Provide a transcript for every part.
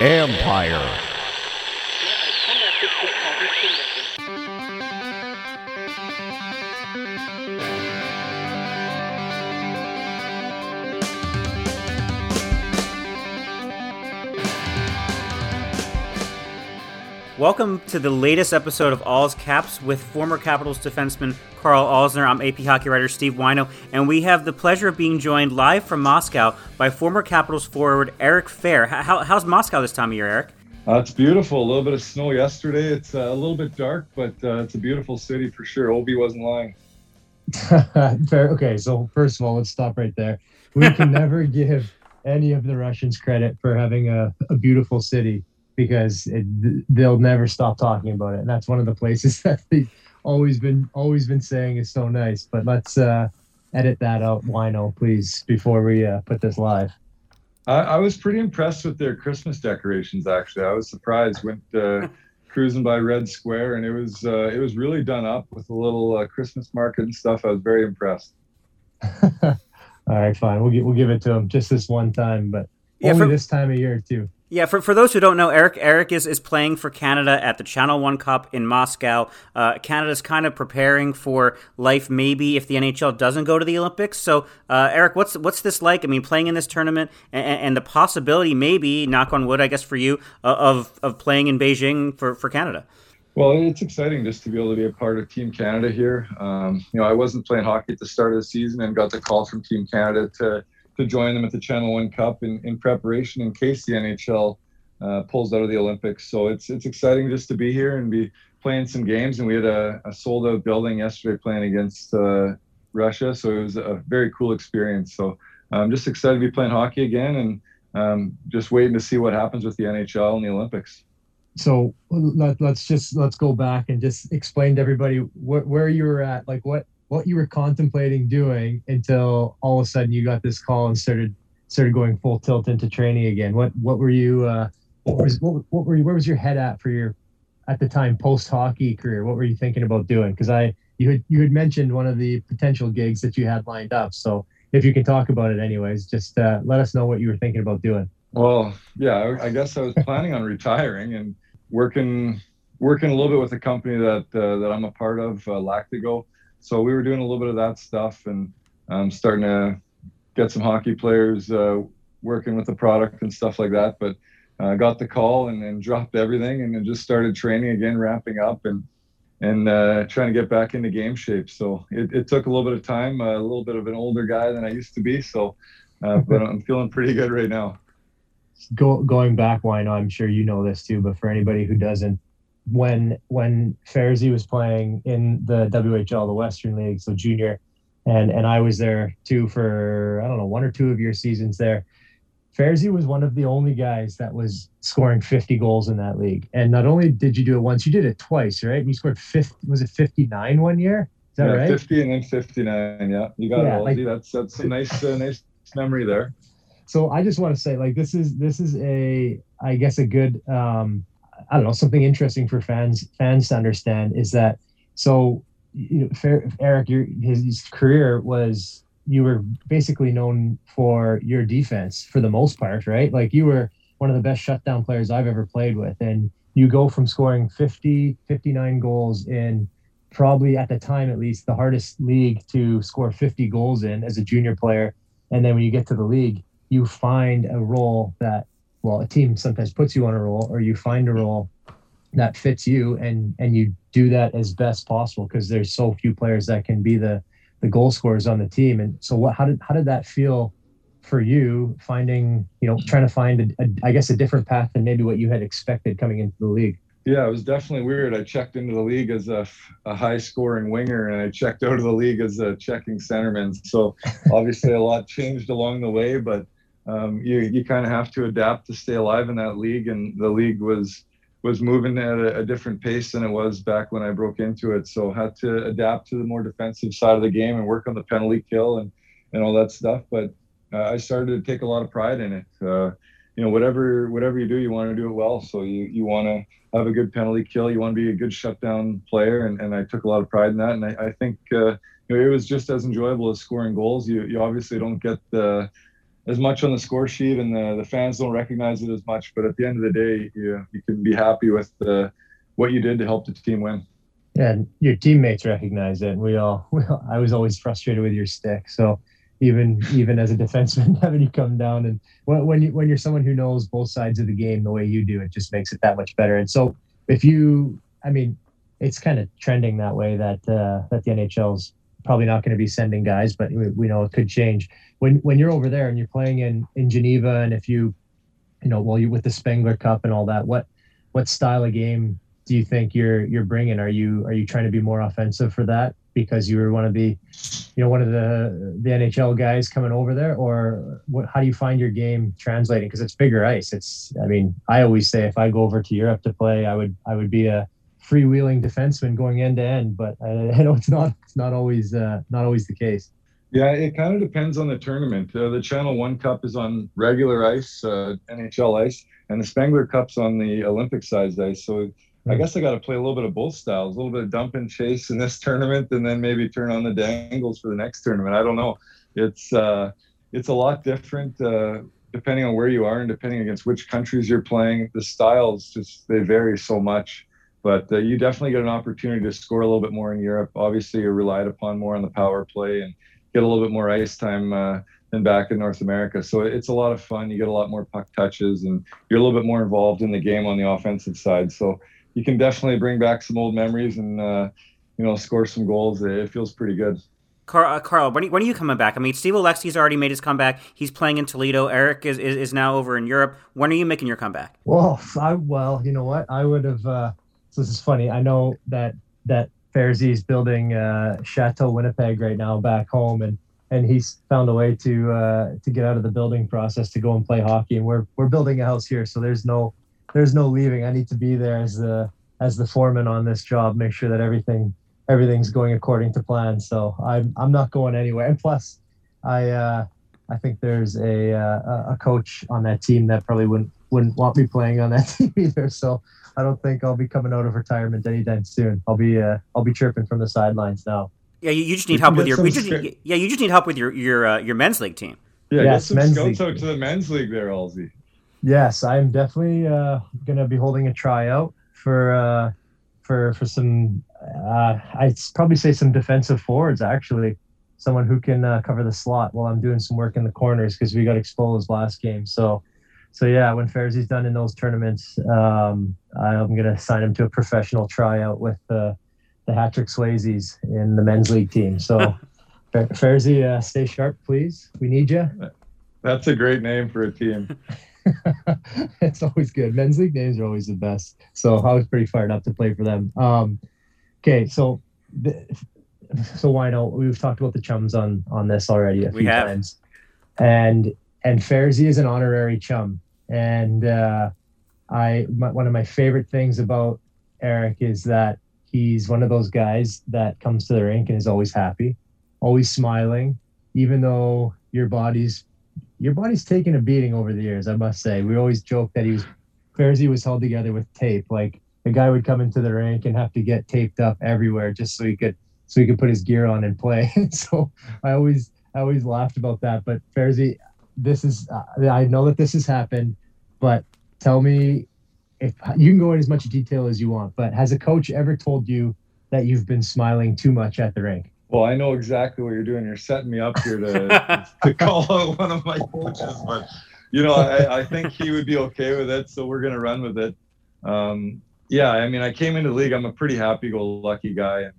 Empire. Welcome to the latest episode of All's Caps with former Capitals defenseman Carl Alzner. I'm AP hockey writer Steve Whyno, and we have the pleasure of being joined live from Moscow by former Capitals forward Eric Fehr. How, how's Moscow this time of year, Eric? Uh, it's beautiful. A little bit of snow yesterday. It's uh, a little bit dark, but uh, it's a beautiful city for sure. Obi wasn't lying. okay, so first of all, let's stop right there. We can never give any of the Russians credit for having a, a beautiful city because it, they'll never stop talking about it. And that's one of the places that they've always been always been saying is so nice. But let's uh, edit that out, Whyno, please, before we uh, put this live. I, I, was pretty impressed with their Christmas decorations. Actually, I was surprised. Went uh, cruising by Red Square, and it was uh, it was really done up with a little uh, Christmas market and stuff. I was very impressed. All right, fine. We'll give, we'll give it to them just this one time, but yeah, only for- this time of year too. Yeah, for, for those who don't know, Eric Eric is, is playing for Canada at the Channel One Cup in Moscow. Uh, Canada's kind of preparing for life, maybe if the NHL doesn't go to the Olympics. So, uh, Eric, what's what's this like? I mean, playing in this tournament and, and, the possibility, maybe knock on wood, I guess for you, uh, of of playing in Beijing for for Canada. Well, it's exciting just to be able to be a part of Team Canada here. Um, you know, I wasn't playing hockey at the start of the season and got the call from Team Canada to to join them at the Channel One Cup in, in preparation in case the NHL uh, pulls out of the Olympics. So it's it's exciting just to be here and be playing some games. And we had a, a sold out building yesterday playing against uh, Russia, so it was a very cool experience. So I'm just excited to be playing hockey again and um, just waiting to see what happens with the NHL and the Olympics. So let, us just let's go back and just explain to everybody wh- where you were at, like what what you were contemplating doing until all of a sudden you got this call and started started going full tilt into training again. What what were you uh, what was what, what were you where was your head at for your at the time post hockey career? What were you thinking about doing? Because I you had you had mentioned one of the potential gigs that you had lined up. So if you can talk about it anyways, just uh, let us know what you were thinking about doing. Well, yeah, I guess I was planning on retiring and working working a little bit with a company that uh, that I'm a part of, uh, Lactigo so we were doing a little bit of that stuff and um, starting to get some hockey players uh, working with the product and stuff like that. But uh, got the call and then dropped everything and then just started training again, wrapping up and and uh, trying to get back into game shape. So it, it took a little bit of time, a little bit of an older guy than I used to be. So, uh, but I'm feeling pretty good right now. Go, going back, why not? I'm sure you know this too, but for anybody who doesn't, when when Fairzy was playing in the WHL, the Western League, so junior, and and I was there too for I don't know one or two of your seasons there. Fairzy was one of the only guys that was scoring 50 goals in that league. And not only did you do it once, you did it twice, right? And you scored 50, was it 59 one year? Is that yeah, right? 50 and then 59. Yeah, you got yeah, it, like, That's that's a nice uh, nice memory there. So I just want to say, like, this is this is a I guess a good um, I don't know something interesting for fans fans to understand is that so you know Eric your his, his career was you were basically known for your defense for the most part right? Like you were one of the best shutdown players I've ever played with and you go from scoring 50 59 goals in probably at the time at least the hardest league to score 50 goals in as a junior player and then when you get to the league you find a role that well, a team sometimes puts you on a role or you find a role that fits you and and you do that as best possible because there's so few players that can be the the goal scorers on the team. And so what how did how did that feel for you finding, you know, trying to find a, a I guess a different path than maybe what you had expected coming into the league? Yeah, it was definitely weird. I checked into the league as a, a high scoring winger and I checked out of the league as a checking centerman. So obviously a lot changed along the way, but um, you you kind of have to adapt to stay alive in that league, and the league was was moving at a, a, different pace than it was back when I broke into it. So had to adapt to the more defensive side of the game and work on the penalty kill and and all that stuff. But uh, I started to take a lot of pride in it. Uh, you know, whatever whatever you do, you want to do it well. So you you want to have a good penalty kill. You want to be a good shutdown player, and, and I took a lot of pride in that. And I, I think uh, you know, it was just as enjoyable as scoring goals. You you obviously don't get the as much on the score sheet, and the, the fans don't recognize it as much. But at the end of the day, you you can be happy with the, what you did to help the team win. Yeah, and your teammates recognize it. We all, we I was always frustrated with your stick, so even even as a defenseman having you come down and when, when you when you're someone who knows both sides of the game the way you do it just makes it that much better and so if you i mean it's kind of trending that way that uh, that the nhl's probably not going to be sending guys but we, we, know it could change when when you're over there and you're playing in in geneva and if you you know well you with the spengler cup and all that what what style of game do you think you're you're bringing are you are you trying to be more offensive for that because you were one of the, you know, one of the the NHL guys coming over there, or what? How do you find your game translating? Because it's bigger ice. It's, I mean, I always say if I go over to Europe to play, I would I would be a freewheeling defenseman going end to end, but I, I know it's not it's not always uh, not always the case. Yeah, it kind of depends on the tournament. Uh, the Channel One Cup is on regular ice, uh, NHL ice, and the Spengler Cup's on the Olympic sized ice. So I guess I got to play a little bit of both styles, a little bit of dump and chase in this tournament, and then maybe turn on the dangles for the next tournament. I don't know. It's uh, it's a lot different uh, depending on where you are and depending against which countries you're playing. The styles just they vary so much, but uh, you definitely get an opportunity to score a little bit more in Europe. Obviously, you're relied upon more on the power play and get a little bit more ice time uh, than back in North America. So it's a lot of fun. You get a lot more puck touches, and you're a little bit more involved in the game on the offensive side. So you can definitely bring back some old memories and uh, you know score some goals. It feels pretty good. Carl, uh, Carl when, are you, when are you coming back? I mean, Steve Oleksy's already made his comeback. He's playing in Toledo. Eric is, is, is now over in Europe. When are you making your comeback? Well, I well, you know what? I would have. Uh, so this is funny. I know that that is building uh, Chateau Winnipeg right now back home, and and he's found a way to uh, to get out of the building process to go and play hockey. And we're we're building a house here, so there's no there's no leaving. I need to be there as the as the foreman on this job, make sure that everything everything's going according to plan. So I'm I'm not going anywhere. And plus, I uh, I think there's a uh, a coach on that team that probably wouldn't wouldn't want me playing on that team either. So I don't think I'll be coming out of retirement anytime soon. I'll be uh, I'll be chirping from the sidelines now. Yeah, you, you just need help with your. You just need, yeah, you just need help with your your uh, your men's league team. Yeah, yes, get some scouts out to the men's league there, Halsey. Yes, I'm definitely uh, going to be holding a tryout for uh, for for some. Uh, I'd probably say some defensive forwards actually, someone who can uh, cover the slot while I'm doing some work in the corners because we got exposed last game. So, so yeah, when Fairsy's done in those tournaments, um, I'm going to sign him to a professional tryout with uh, the Hattrick Swayzes in the men's league team. So, Fairzy, uh, stay sharp, please. We need you. That's a great name for a team. it's always good. Men's league names are always the best. So I was pretty fired up to play for them. Um, okay, so the, so why not? We've talked about the chums on on this already a few times, and and Fairzy is an honorary chum, and uh, I my, one of my favorite things about Eric is that he's one of those guys that comes to the rink and is always happy, always smiling, even though your body's your body's taken a beating over the years, I must say. We always joke that he was Fairzy was held together with tape. Like the guy would come into the rink and have to get taped up everywhere just so he could so he could put his gear on and play. so I always I always laughed about that. But Fairzy, this is uh, I know that this has happened, but tell me if you can go in as much detail as you want. But has a coach ever told you that you've been smiling too much at the rink? Well, I know exactly what you're doing. You're setting me up here to to call out one of my coaches, but you know, I, I think he would be okay with it. So we're gonna run with it. Um, yeah, I mean, I came into the league. I'm a pretty happy-go-lucky guy, and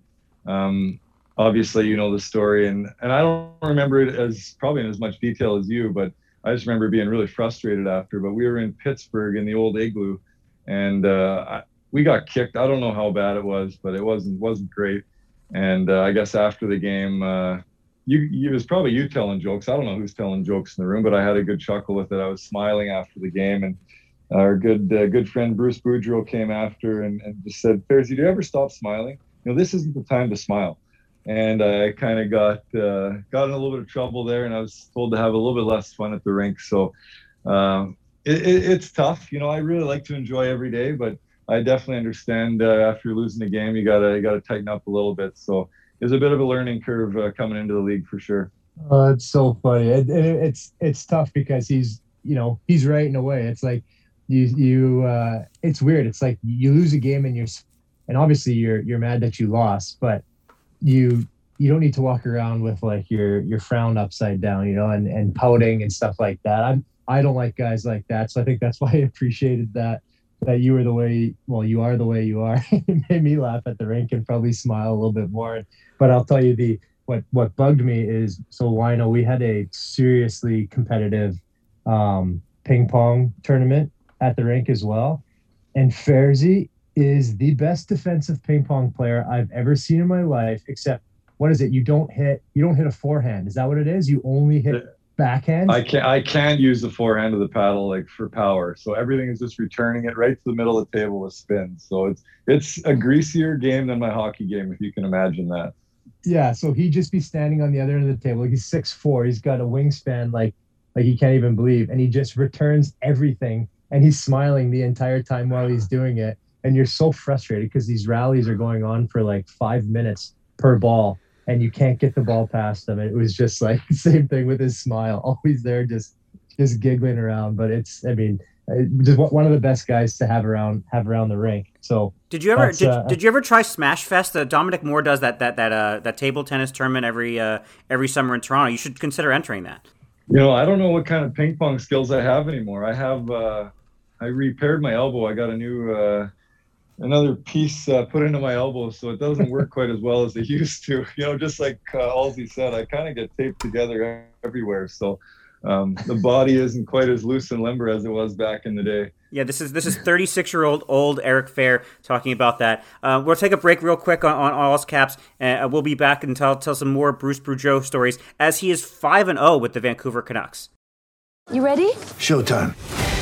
um, obviously, you know the story. And and I don't remember it as probably in as much detail as you, but I just remember being really frustrated after. But we were in Pittsburgh in the old igloo, and uh, I, we got kicked. I don't know how bad it was, but it wasn't wasn't great and uh, I guess after the game, uh, you, it was probably you telling jokes. I don't know who's telling jokes in the room, but I had a good chuckle with it. I was smiling after the game, and our good uh, good friend Bruce Boudreau came after and, and just said, "Fairsy, do you ever stop smiling? You know, this isn't the time to smile." And I kind of got uh, got in a little bit of trouble there, and I was told to have a little bit less fun at the rink. So um, it, it, it's tough. You know, I really like to enjoy every day, but I definitely understand uh, after losing a game, you gotta you gotta tighten up a little bit. So it's a bit of a learning curve uh, coming into the league for sure. Oh, it's so funny. It, it's it's tough because he's you know he's right in a way. It's like you you uh, it's weird. It's like you lose a game and you're and obviously you're you're mad that you lost, but you you don't need to walk around with like your your frown upside down, you know, and and pouting and stuff like that. I'm I don't like guys like that, so I think that's why I appreciated that that you were the way well you are the way you are. It made me laugh at the rink and probably smile a little bit more. But i'll tell you the what what bugged me is so Whyno we had a seriously competitive um, ping pong tournament at the rink as well. And Fairsy is the best defensive ping pong player i've ever seen in my life except what is it you don't hit you don't hit a forehand is that what it is you only hit backhand? I can't I can't use the forehand of the paddle like for power. So everything is just returning it right to the middle of the table with spins. So it's it's a greasier game than my hockey game, if you can imagine that. Yeah, so he'd just be standing on the other end of the table. He's six four. He's got a wingspan like like he can't even believe, and he just returns everything, and he's smiling the entire time while he's doing it. And you're so frustrated because these rallies are going on for like five minutes per ball, and you can't get the ball past him. It was just like same thing with his smile, always there, just just giggling around. But it's, I mean, uh, just one of the best guys to have around have around the rink. So did you ever did, uh, did you ever try Smash Fest? Uh, Dominic Moore does that that that uh, that table tennis tournament every uh, every summer in Toronto. You should consider entering that. You know, I don't know what kind of ping pong skills I have anymore. I have uh, I repaired my elbow. I got a new uh, another piece uh, put into my elbow, so it doesn't work quite as well as it used to. You know, just like uh, Halsey said, I kind of get taped together everywhere, so um, the body isn't quite as loose and limber as it was back in the day. Yeah, this is this is 36 year old old Eric Fehr talking about that. Uh, we'll take a break real quick on, on All's Caps, and uh, we'll be back and tell tell some more Bruce Boudreau stories as he is five and zero oh with the Vancouver Canucks. You ready? Showtime.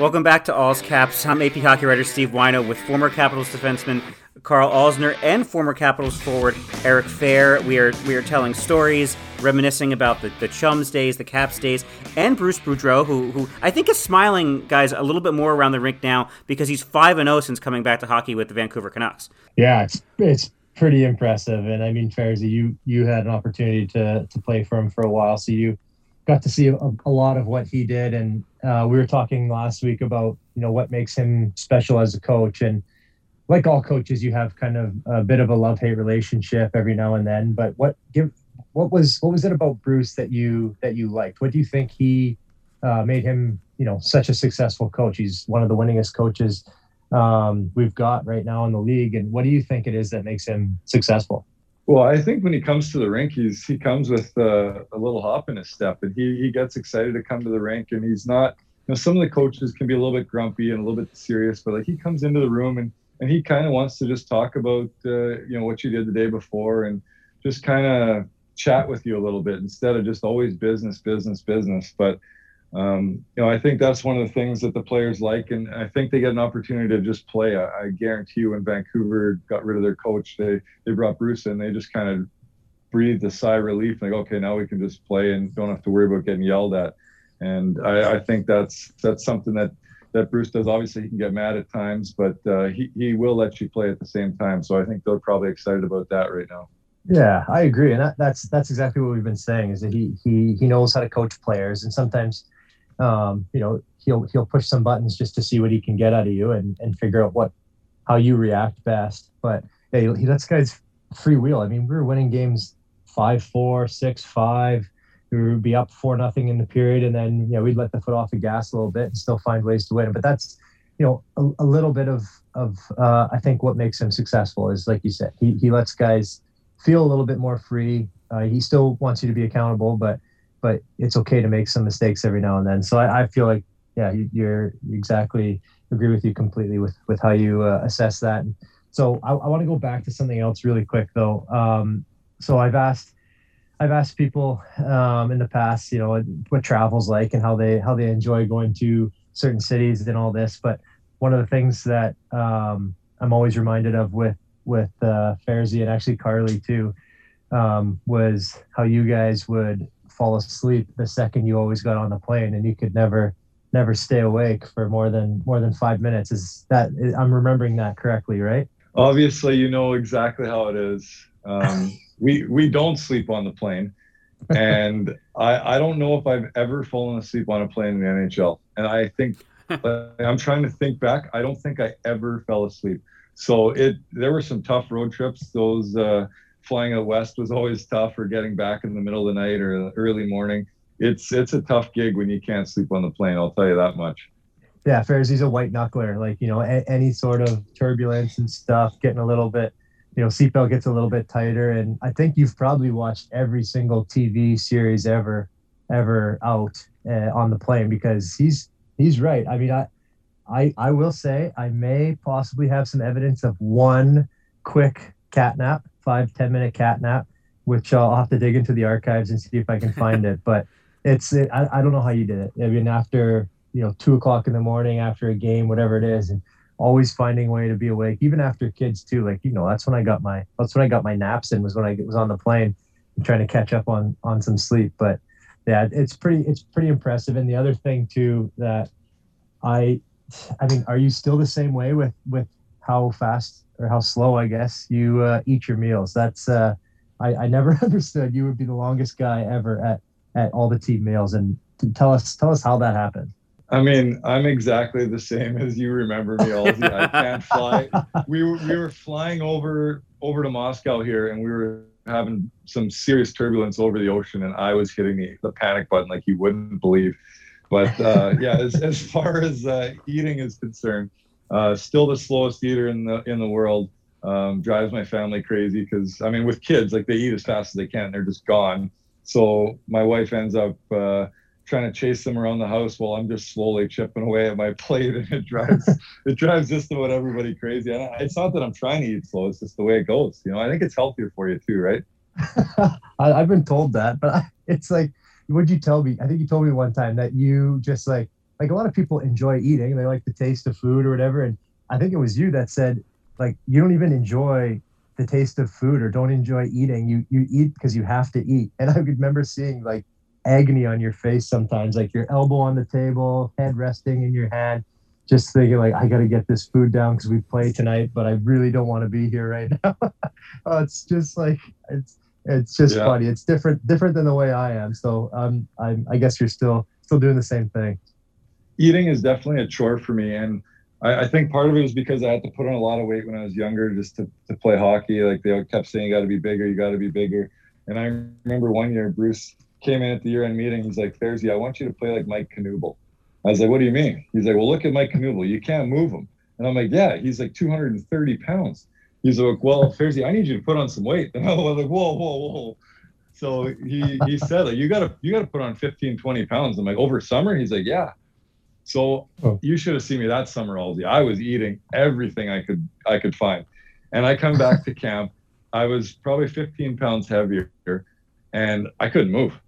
Welcome back to All's Caps. I'm AP hockey writer Steve Whyno with former Capitals defenseman Carl Alzner and former Capitals forward Eric Fehr. We are we are telling stories, reminiscing about the, the Chums days, the Caps days, and Bruce Boudreau, who who I think is smiling guys a little bit more around the rink now because he's five and zero since coming back to hockey with the Vancouver Canucks. Yeah, it's it's pretty impressive, and I mean, Fairsy, you you had an opportunity to to play for him for a while, so you got to see a, a lot of what he did. And uh, we were talking last week about you know what makes him special as a coach. And like all coaches you have kind of a bit of a love hate relationship every now and then. But what give what was what was it about bruce that you that you liked? What do you think he uh, made him you know such a successful coach? He's one of the winningest coaches um, we've got right now in the league. And what do you think it is that makes him successful well, I think when he comes to the rink, he's he comes with uh, a little hop in his step, and he he gets excited to come to the rink, and he's not. You know, some of the coaches can be a little bit grumpy and a little bit serious, but like he comes into the room and and he kind of wants to just talk about uh, you know what you did the day before and just kind of chat with you a little bit instead of just always business, business, business. But um, you know, I think that's one of the things that the players like, and I think they get an opportunity to just play. I, I guarantee you, when Vancouver got rid of their coach, they they brought Bruce in. They just kind of breathed a sigh of relief, like okay, now we can just play and don't have to worry about getting yelled at. And I, I think that's that's something that that Bruce does. Obviously, he can get mad at times, but uh, he he will let you play at the same time. So I think they're probably excited about that right now. Yeah, I agree, and that, that's that's exactly what we've been saying is that he he he knows how to coach players, and sometimes, um, you know, he'll he'll push some buttons just to see what he can get out of you and and figure out what how you react best. But yeah, he lets guys free wheel. I mean, we were winning games five four, six five. We would be up four nothing in the period, and then you know we'd let the foot off the gas a little bit and still find ways to win. But that's you know a, a little bit of of uh, I think what makes him successful is like you said, he he lets guys feel a little bit more free. Uh, he still wants you to be accountable, but but it's okay to make some mistakes every now and then. So I, I feel like yeah, you, you're exactly agree with you completely with with how you uh, assess that. So I, I want to go back to something else really quick though. Um, so I've asked I've asked people um, in the past, you know, what travel's like and how they how they enjoy going to certain cities and all this. But one of the things that um, I'm always reminded of with with uh, and actually Carly too um, was how you guys would fall asleep the second you always got on the plane, and you could never never stay awake for more than more than five minutes. Is that I'm remembering that correctly, right? Obviously, you know exactly how it is. Um, we we don't sleep on the plane, and I I don't know if I've ever fallen asleep on a plane in the NHL. And I think I'm trying to think back. I don't think I ever fell asleep. So it there were some tough road trips. Those uh, flying out west was always tough, or getting back in the middle of the night or early morning. It's it's a tough gig when you can't sleep on the plane. I'll tell you that much. Yeah, Fairsy's a white knuckler. Like you know, a- any sort of turbulence and stuff, getting a little bit you know, seatbelt gets a little bit tighter. And I think you've probably watched every single TV series ever, ever out uh, on the plane because he's he's right. I mean, I, I I will say I may possibly have some evidence of one quick cat nap, five ten minute cat nap, which I'll have to dig into the archives and see if I can find it. But it's it, I I don't know how you did it. I mean, after you know two o'clock in the morning after a game, whatever it is, and always finding a way to be awake, even after kids too. Like you know, that's when I got my that's when I got my naps in was when I was on the plane, trying to catch up on on some sleep. But yeah, it's pretty it's pretty impressive. And the other thing too that I, I mean, are you still the same way with with how fast or how slow I guess you uh, eat your meals? That's uh, I, I never understood. You would be the longest guy ever at at all the team meals, and tell us tell us how that happened. I mean, I'm exactly the same as you remember me, Alzi. I can't fly. We were we were flying over over to Moscow here, and we were having some serious turbulence over the ocean, and I was hitting the, the panic button like you wouldn't believe. But uh, yeah, as, as far as uh, eating is concerned, uh, still the slowest eater in the in the world. Um, drives my family crazy because I mean, with kids, like they eat as fast as they can, they're just gone. So my wife ends up uh, trying to chase them around the house while I'm just slowly chipping away at my plate, and it drives it drives just about everybody crazy. And it's not that I'm trying to eat slow; it's just the way it goes. You know, I think it's healthier for you too, right? I, have been told that, but I, it's like, what'd you tell me? I think you told me one time that you just like like a lot of people enjoy eating; they like the taste of food or whatever. And I think it was you that said like you don't even enjoy the taste of food or don't enjoy eating. You you eat because you have to eat. And I remember seeing like agony on your face sometimes, like your elbow on the table, head resting in your hand, just thinking like, I got to get this food down because we play tonight, but I really don't want to be here right now. oh, it's just like it's it's just yeah. funny. It's different different than the way I am. So um, I'm I guess you're still still doing the same thing. Eating is definitely a chore for me, and I, I think part of it is because I had to put on a lot of weight when I was younger just to, to play hockey. Like they kept saying, you got to be bigger, you got to be bigger. And I remember one year Bruce came in at the year end meeting. He's like, Thursday, I want you to play like Mike Knuble. I was like, what do you mean? He's like, well, look at Mike Knuble. You can't move him. And I'm like, yeah, he's like 230 pounds. He's like, well, Thursday, I need you to put on some weight. And I was like, whoa, whoa, whoa. So he he said, like, you gotta you gotta put on 15, 20 pounds. I'm like, over summer? He's like, yeah. So oh. you should have seen me that summer, Aldi. I was eating everything I could I could find. And I come back to camp. I was probably 15 pounds heavier and I couldn't move.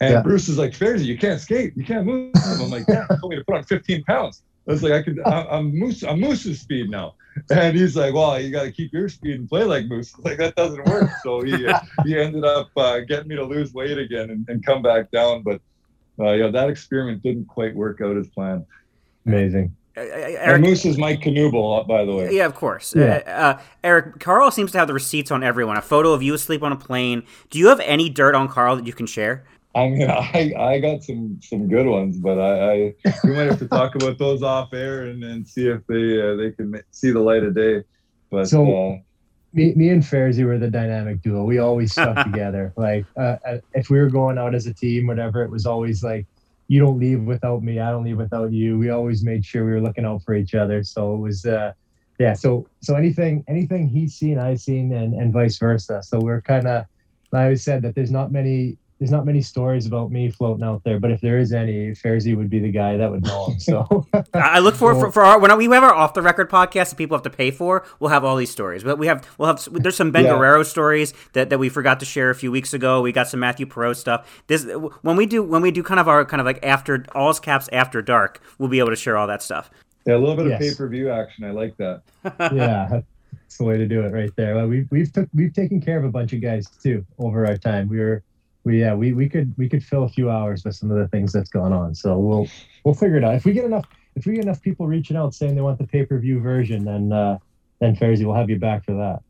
And yeah. Bruce is like, Fairzy, you can't skate. You can't move. I'm like, yeah, told me to put on 15 pounds. I was like, I could, I'm Moose, I'm Moose's speed now. And he's like, well, you got to keep your speed and play like Moose. Like that doesn't work. So he he ended up uh, getting me to lose weight again and, and come back down. But uh, yeah, that experiment didn't quite work out as planned. Amazing. Uh, uh, And Eric, Moose is Mike Knuble, by the way. yeah, of course. Yeah. Uh, uh, Eric, Carl seems to have the receipts on everyone. A photo of you asleep on a plane. Do you have any dirt on Carl that you can share? I mean, I, I got some some good ones, but I, I we might have to talk about those off air and, and see if they uh, they can see the light of day. But So- uh, me, me and Fairzy were the dynamic duo. We always stuck together. Like uh, uh, if we were going out as a team, whatever, it was always like, you don't leave without me. I don't leave without you. We always made sure we were looking out for each other. So it was, uh, yeah. So so anything anything he's seen, I've seen, and and vice versa. So we're kind of. I always said that there's not many there's not many stories about me floating out there, but if there is any, Fairzy would be the guy that would know him. So I I look forward for, for our when we have our off the record podcast that people have to pay for. We'll have all these stories. But we have we'll have there's some Ben Yeah. Guerrero stories that, that we forgot to share a few weeks ago. We got some Mathieu Perreault stuff. This when we do when we do kind of our kind of like after all's caps after dark, we'll be able to share all that stuff. yeah, a little bit of pay per view action. I like that. yeah, that's the way to do it right there. Well, we've we've took we've taken care of a bunch of guys too over our time. We were we yeah we we could we could fill a few hours with some of the things that's gone on. So we'll we'll figure it out. If we get enough if we get enough people reaching out saying they want the pay per view version, then uh, then Fairzy will have you back for that.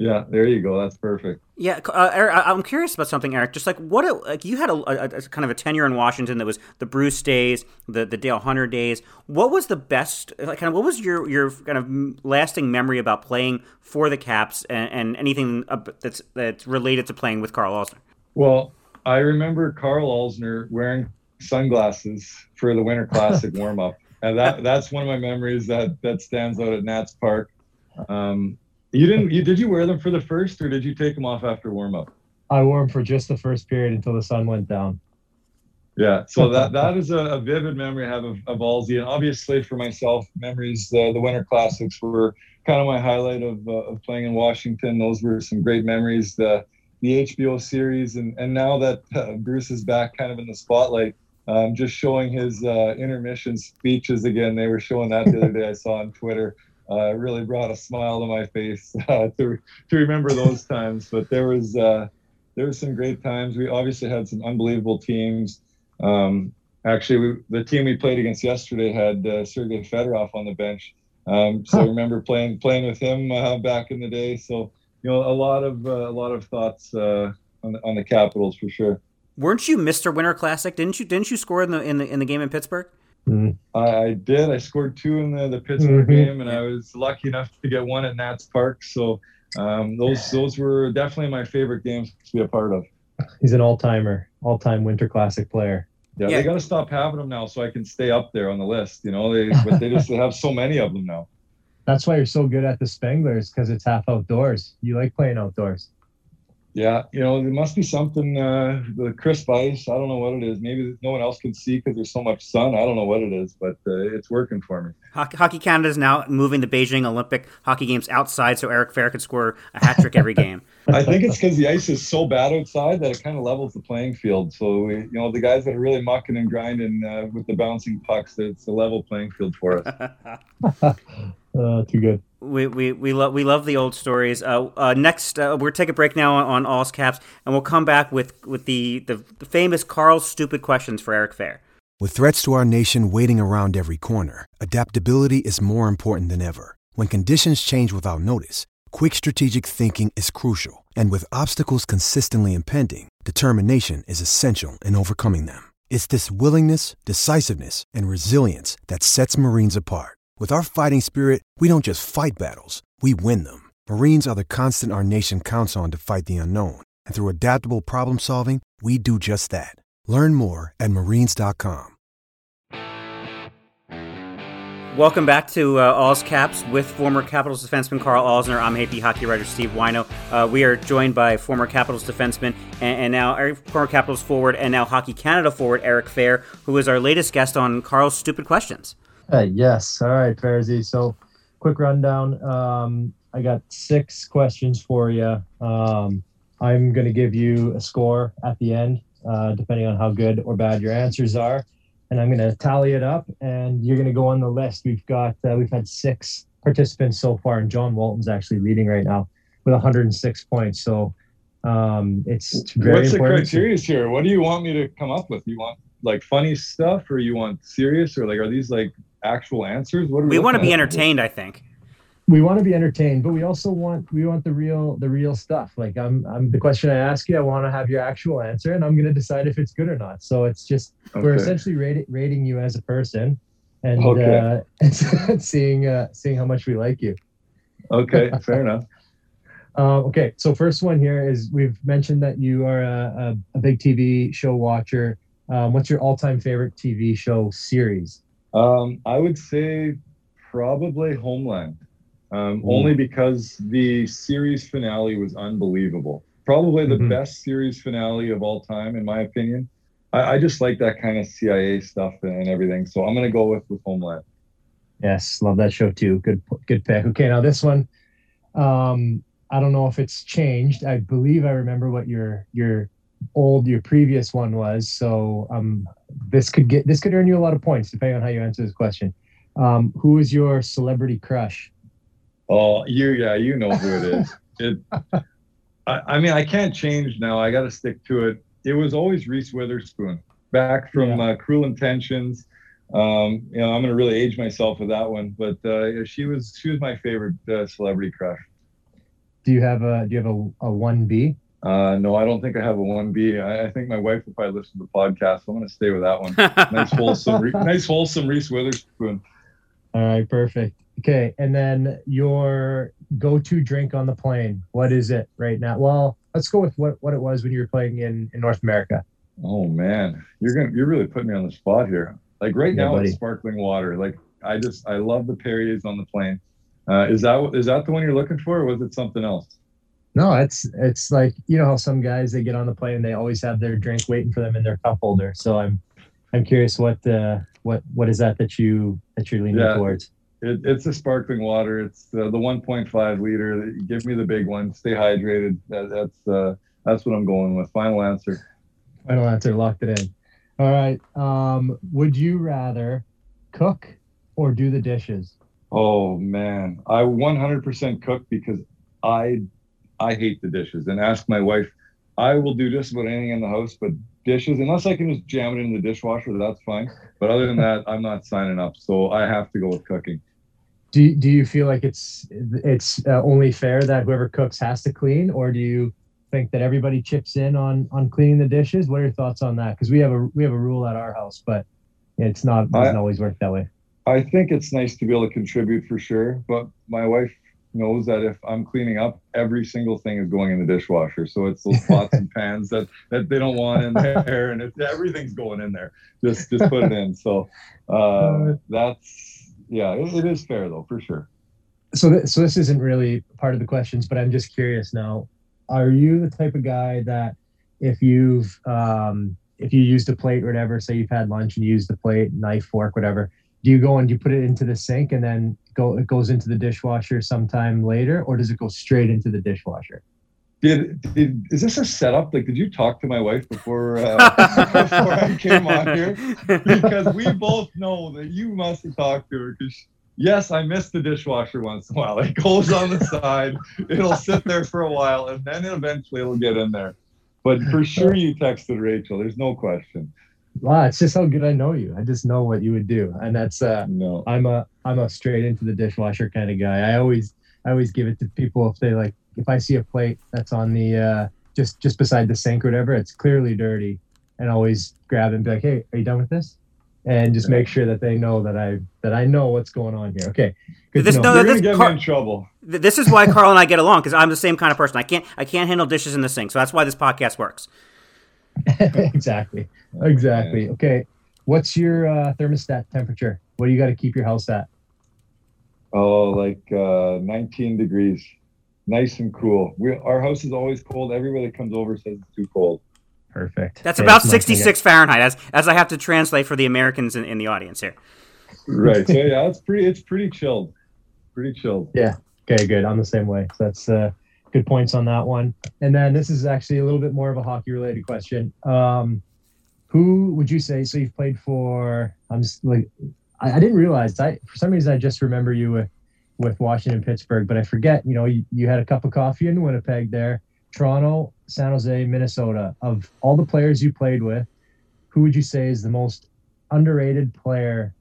Yeah, there you go. That's perfect. Yeah, uh, Eric, I- I'm curious about something, Eric. Just like what, it, like you had a, a, a kind of a tenure in Washington that was the Bruce days, the the Dale Hunter days. What was the best? Like, kind of, what was your your kind of lasting memory about playing for the Caps and, and anything that's that's related to playing with Carl Alzner? Well, I remember Carl Alzner wearing sunglasses for the Winter Classic warm up, and that that's one of my memories that that stands out at Nats Park. Um, you didn't? You did you wear them for the first, or did you take them off after warm up? I wore them for just the first period until the sun went down. Yeah, so that that is a, a vivid memory I have of, of Alsey, and obviously for myself, memories uh, the Winter Classics were kind of my highlight of, uh, of playing in Washington. Those were some great memories. The the HBO series, and and now that uh, Bruce is back, kind of in the spotlight, um, just showing his uh, intermission speeches again. They were showing that the other day. I saw on Twitter. Uh, it really brought a smile to my face uh, to to remember those times. But there was uh, there were some great times. We obviously had some unbelievable teams. Um, actually, we, the team we played against yesterday had uh, Sergei Fedorov on the bench. Um, so I remember playing playing with him uh, back in the day. So you know, a lot of uh, a lot of thoughts uh, on the, on the Capitals for sure. Weren't you Mr. Winter Classic? Didn't you didn't you score in the in the in the game in Pittsburgh? I, I did. I scored two in the, the Pittsburgh Mhm. game, and I was lucky enough to get one at Nats Park. So um, those those were definitely my favorite games to be a part of. He's an all timer, all time Winter Classic player. Yeah, Yeah. they got to stop having them now, so I can stay up there on the list. You know, they but they just have so many of them now. That's why you're so good at the Spenglers because it's half outdoors. You like playing outdoors. Yeah, you know, there must be something. Uh, the crisp ice. I don't know what it is. Maybe no one else can see because there's so much sun. I don't know what it is, but uh, it's working for me. Hockey, Hockey Canada is now moving the Beijing Olympic hockey games outside, so Eric Fehr could score a hat trick every game. I think it's because the ice is so bad outside that it kind of levels the playing field. So we, you know, the guys that are really mucking and grinding uh, with the bouncing pucks, it's a level playing field for us. Uh, too good. We we we love we love the old stories. Uh, uh, next, uh, we're take a break now on, on All's Caps, and we'll come back with with the the, the famous Carl's stupid questions for Eric Fehr. With threats to our nation waiting around every corner, adaptability is more important than ever. When conditions change without notice, quick strategic thinking is crucial. And with obstacles consistently impending, determination is essential in overcoming them. It's this willingness, decisiveness, and resilience that sets Marines apart. With our fighting spirit, we don't just fight battles, we win them. Marines are the constant our nation counts on to fight the unknown. And through adaptable problem solving, we do just that. Learn more at marines.com. Welcome back to uh, All's Caps with former Capitals defenseman Carl Alzner. I'm AP hockey writer Steve Whyno. Uh, we are joined by former Capitals defenseman and, and now er, former Capitals forward and now Hockey Canada forward Eric Fehr, who is our latest guest on Carl's Stupid Questions. Hey, yes. All right, Fairzy. So, quick rundown. Um, I got six questions for you. Um, I'm going to give you a score at the end, uh, depending on how good or bad your answers are. and I'm going to tally it up, and you're going to go on the list. We've got uh, we've had six participants so far, and John Walton's actually leading right now with 106 points. So um, it's very What's the criteria here? What do you want me to come up with? You want like funny stuff, or you want serious, or like are these like actual answers? What are We want to be at? entertained, I think. we want to be entertained, but we also want we want the real the real stuff. Like I'm I'm the question I ask you, I want to have your actual answer, and I'm going to decide if it's good or not. So it's just we're essentially rating rating you as a person, and Okay. uh, and seeing uh, seeing how much we like you. Okay, fair enough. Uh, okay, so first one here is we've mentioned that you are a, a, a big TV show watcher. Um, what's your all-time favorite TV show series? Um, I would say probably Homeland, um, only because the series finale was unbelievable. Probably the Mhm. best series finale of all time, in my opinion. I, I just like that kind of CIA stuff and everything. So I'm gonna go with with Homeland. Yes, love that show too. Good, good pick. Okay, now this one, um, I don't know if it's changed. I believe I remember what your your old your previous one was. So um, this could get this could earn you a lot of points depending on how you answer this question. Um, who is your celebrity crush? Oh, you yeah, you know who it is. It. I, I mean, I can't change now. I got to stick to it. It was always Reese Witherspoon, back from uh, Cruel Intentions. Um, you know, I'm gonna really age myself with that one, but uh, she was she was my favorite uh, celebrity crush. Do you have a do you have a, a one B? Uh, no, I don't think I have a one B. I, I think my wife will probably listen to the podcast. So I'm gonna stay with that one. nice wholesome, Re- nice wholesome Reese Witherspoon. All right, perfect. Okay, and then your go-to drink on the plane. What is it right now? Well, let's go with what, what it was when you were playing in, in North America. Oh man, you're gonna you're really putting me on the spot here. Like right Yeah, now, buddy. it's sparkling water. Like I just I love the Perriers on the plane. Uh, is that is that the one you're looking for, or was it something else? No, it's it's like you know how some guys they get on the plane and they always have their drink waiting for them in their cup holder. So I'm I'm curious what uh what what is that that you that you're leaning Yeah. towards? It, it's a sparkling water. It's the, the 1.5 liter. Give me the big one. Stay hydrated. That, that's uh, that's what I'm going with. Final answer. Final answer, locked it in. All right. Um, would you rather cook or do the dishes? Oh man, I 100% cook because I I hate the dishes. And ask my wife. I will do just about anything in the house, but dishes, unless I can just jam it in the dishwasher, that's fine. But other than that, I'm not signing up. So I have to go with cooking. Do you, do you feel like it's it's uh, only fair that whoever cooks has to clean, or do you think that everybody chips in on on cleaning the dishes? What are your thoughts on that? Because we have a we have a rule at our house, but it's not doesn't I- always work that way. I think it's nice to be able to contribute for sure, but my wife knows that if I'm cleaning up, every single thing is going in the dishwasher. So it's those pots and pans that, that they don't want in there, and it's everything's going in there. Just just put it in. So uh, that's yeah, it, it is fair though for sure. so th- so this isn't really part of the questions, but I'm just curious now. Are you the type of guy that if you've um, if you used a plate or whatever, say you've had lunch and you used the plate, knife, fork, whatever, do you go and you put it into the sink and then go it goes into the dishwasher sometime later, or does it go straight into the dishwasher? Did, did is this a setup? Like, did you talk to my wife before uh, before I came on here? Because we both know that you must have talked to her. Because yes, I miss the dishwasher once in a while. It goes on the side. It'll sit there for a while, and then eventually it'll get in there. But for sure, you texted Rachel. There's no question. Wow, it's just how good I know you. I just know what you would do, and that's uh, no. I'm a I'm a straight into the dishwasher kind of guy. I always I always give it to people if they like if I see a plate that's on the uh, just just beside the sink or whatever, it's clearly dirty, and always grab it and be like, hey, are you done with this? And just make sure that they know that I that I know what's going on here. Okay, This- to no, You're this Car- me in trouble. This is why Carl and I get along because I'm the same kind of person. I can't I can't handle dishes in the sink, so that's why this podcast works. exactly, exactly. Okay, what's your uh, thermostat temperature? What do you got to keep your house at? Oh, like uh, 19 degrees, nice and cool. We our house is always cold. Everybody that comes over says it's too cold. Perfect. That's Okay, about my 66 Fahrenheit, as as I have to translate for the Americans in, in the audience here. Right. So yeah, it's pretty. It's pretty chilled. Pretty chilled. Yeah. Okay, good. I'm the same way. So that's uh, good points on that one. And then this is actually a little bit more of a hockey related question. Um, who would you say? So you've played for. I'm just like, I, I didn't realize. I for some reason I just remember you with with Washington, Pittsburgh, but I forget. You know, you, you had a cup of coffee in Winnipeg there, Toronto, San Jose, Minnesota. Of all the players you played with, who would you say is the most underrated player?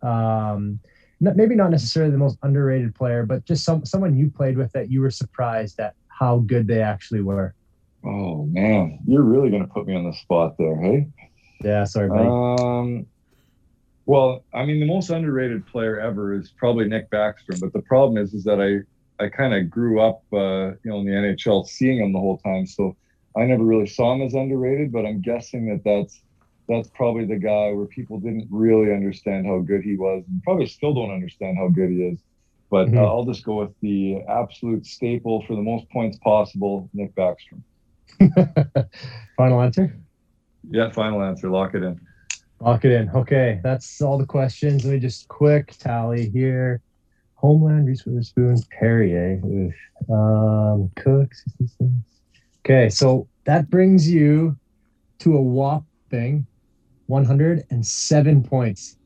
Um, maybe not necessarily the most underrated player, but just some someone you played with that you were surprised at how good they actually were. Oh man, you're really gonna put me on the spot there, hey? Yeah, sorry, buddy. Um, well, I mean, the most underrated player ever is probably Nick Backstrom, but the problem is, is that I I kind of grew up, uh, you know, in the NHL, seeing him the whole time, so I never really saw him as underrated. But I'm guessing that that's that's probably the guy where people didn't really understand how good he was, and probably still don't understand how good he is. But Mhm. uh, I'll just go with the absolute staple for the most points possible, Nick Backstrom. Final answer. Yeah, final answer. Lock it in. Lock it in. Okay, that's all the questions. Let me just quick tally here. Homeland, Reese Witherspoon, Perrier, um, Cook. 66. Okay, so that brings you to a whopping 107 points.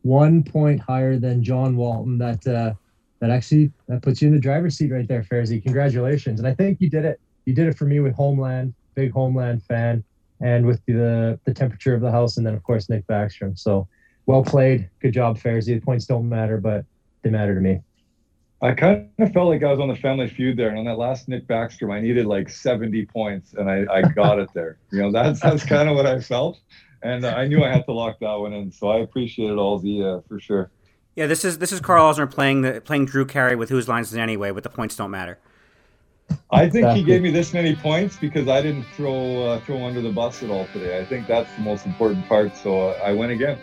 One point higher than John Walton. That uh, that actually that puts you in the driver's seat right there, Fairzy. Congratulations! And I think you did it. You did it for me with Homeland, big Homeland fan, and with the the temperature of the house, and then of course Nick Backstrom. So well played. Good job, Fairzy. The points don't matter, but they matter to me. I kind of felt like I was on the Family Feud there, and on that last Nick Backstrom, I needed like 70 points, and I, I got it there. You know, that's that's kind of what I felt, and uh, I knew I had to lock that one in. So I appreciated all the uh, for sure. Yeah, this is this is Carl Alzner playing the playing Drew Carey with whose lines is anyway, but the points don't matter. I think he gave me this many points because I didn't throw uh, throw under the bus at all today. I think that's the most important part. So uh, I win again.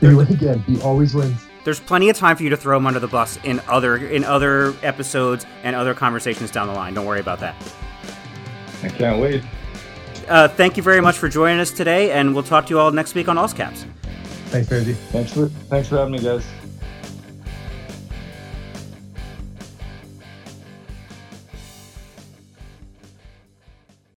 You win again. He always wins. There's plenty of time for you to throw him under the bus in other in other episodes and other conversations down the line. Don't worry about that. I can't wait. Uh, thank you very much for joining us today, and we'll talk to you all next week on Allscaps. Thanks, Fairzy. Thanks for thanks for having me, guys.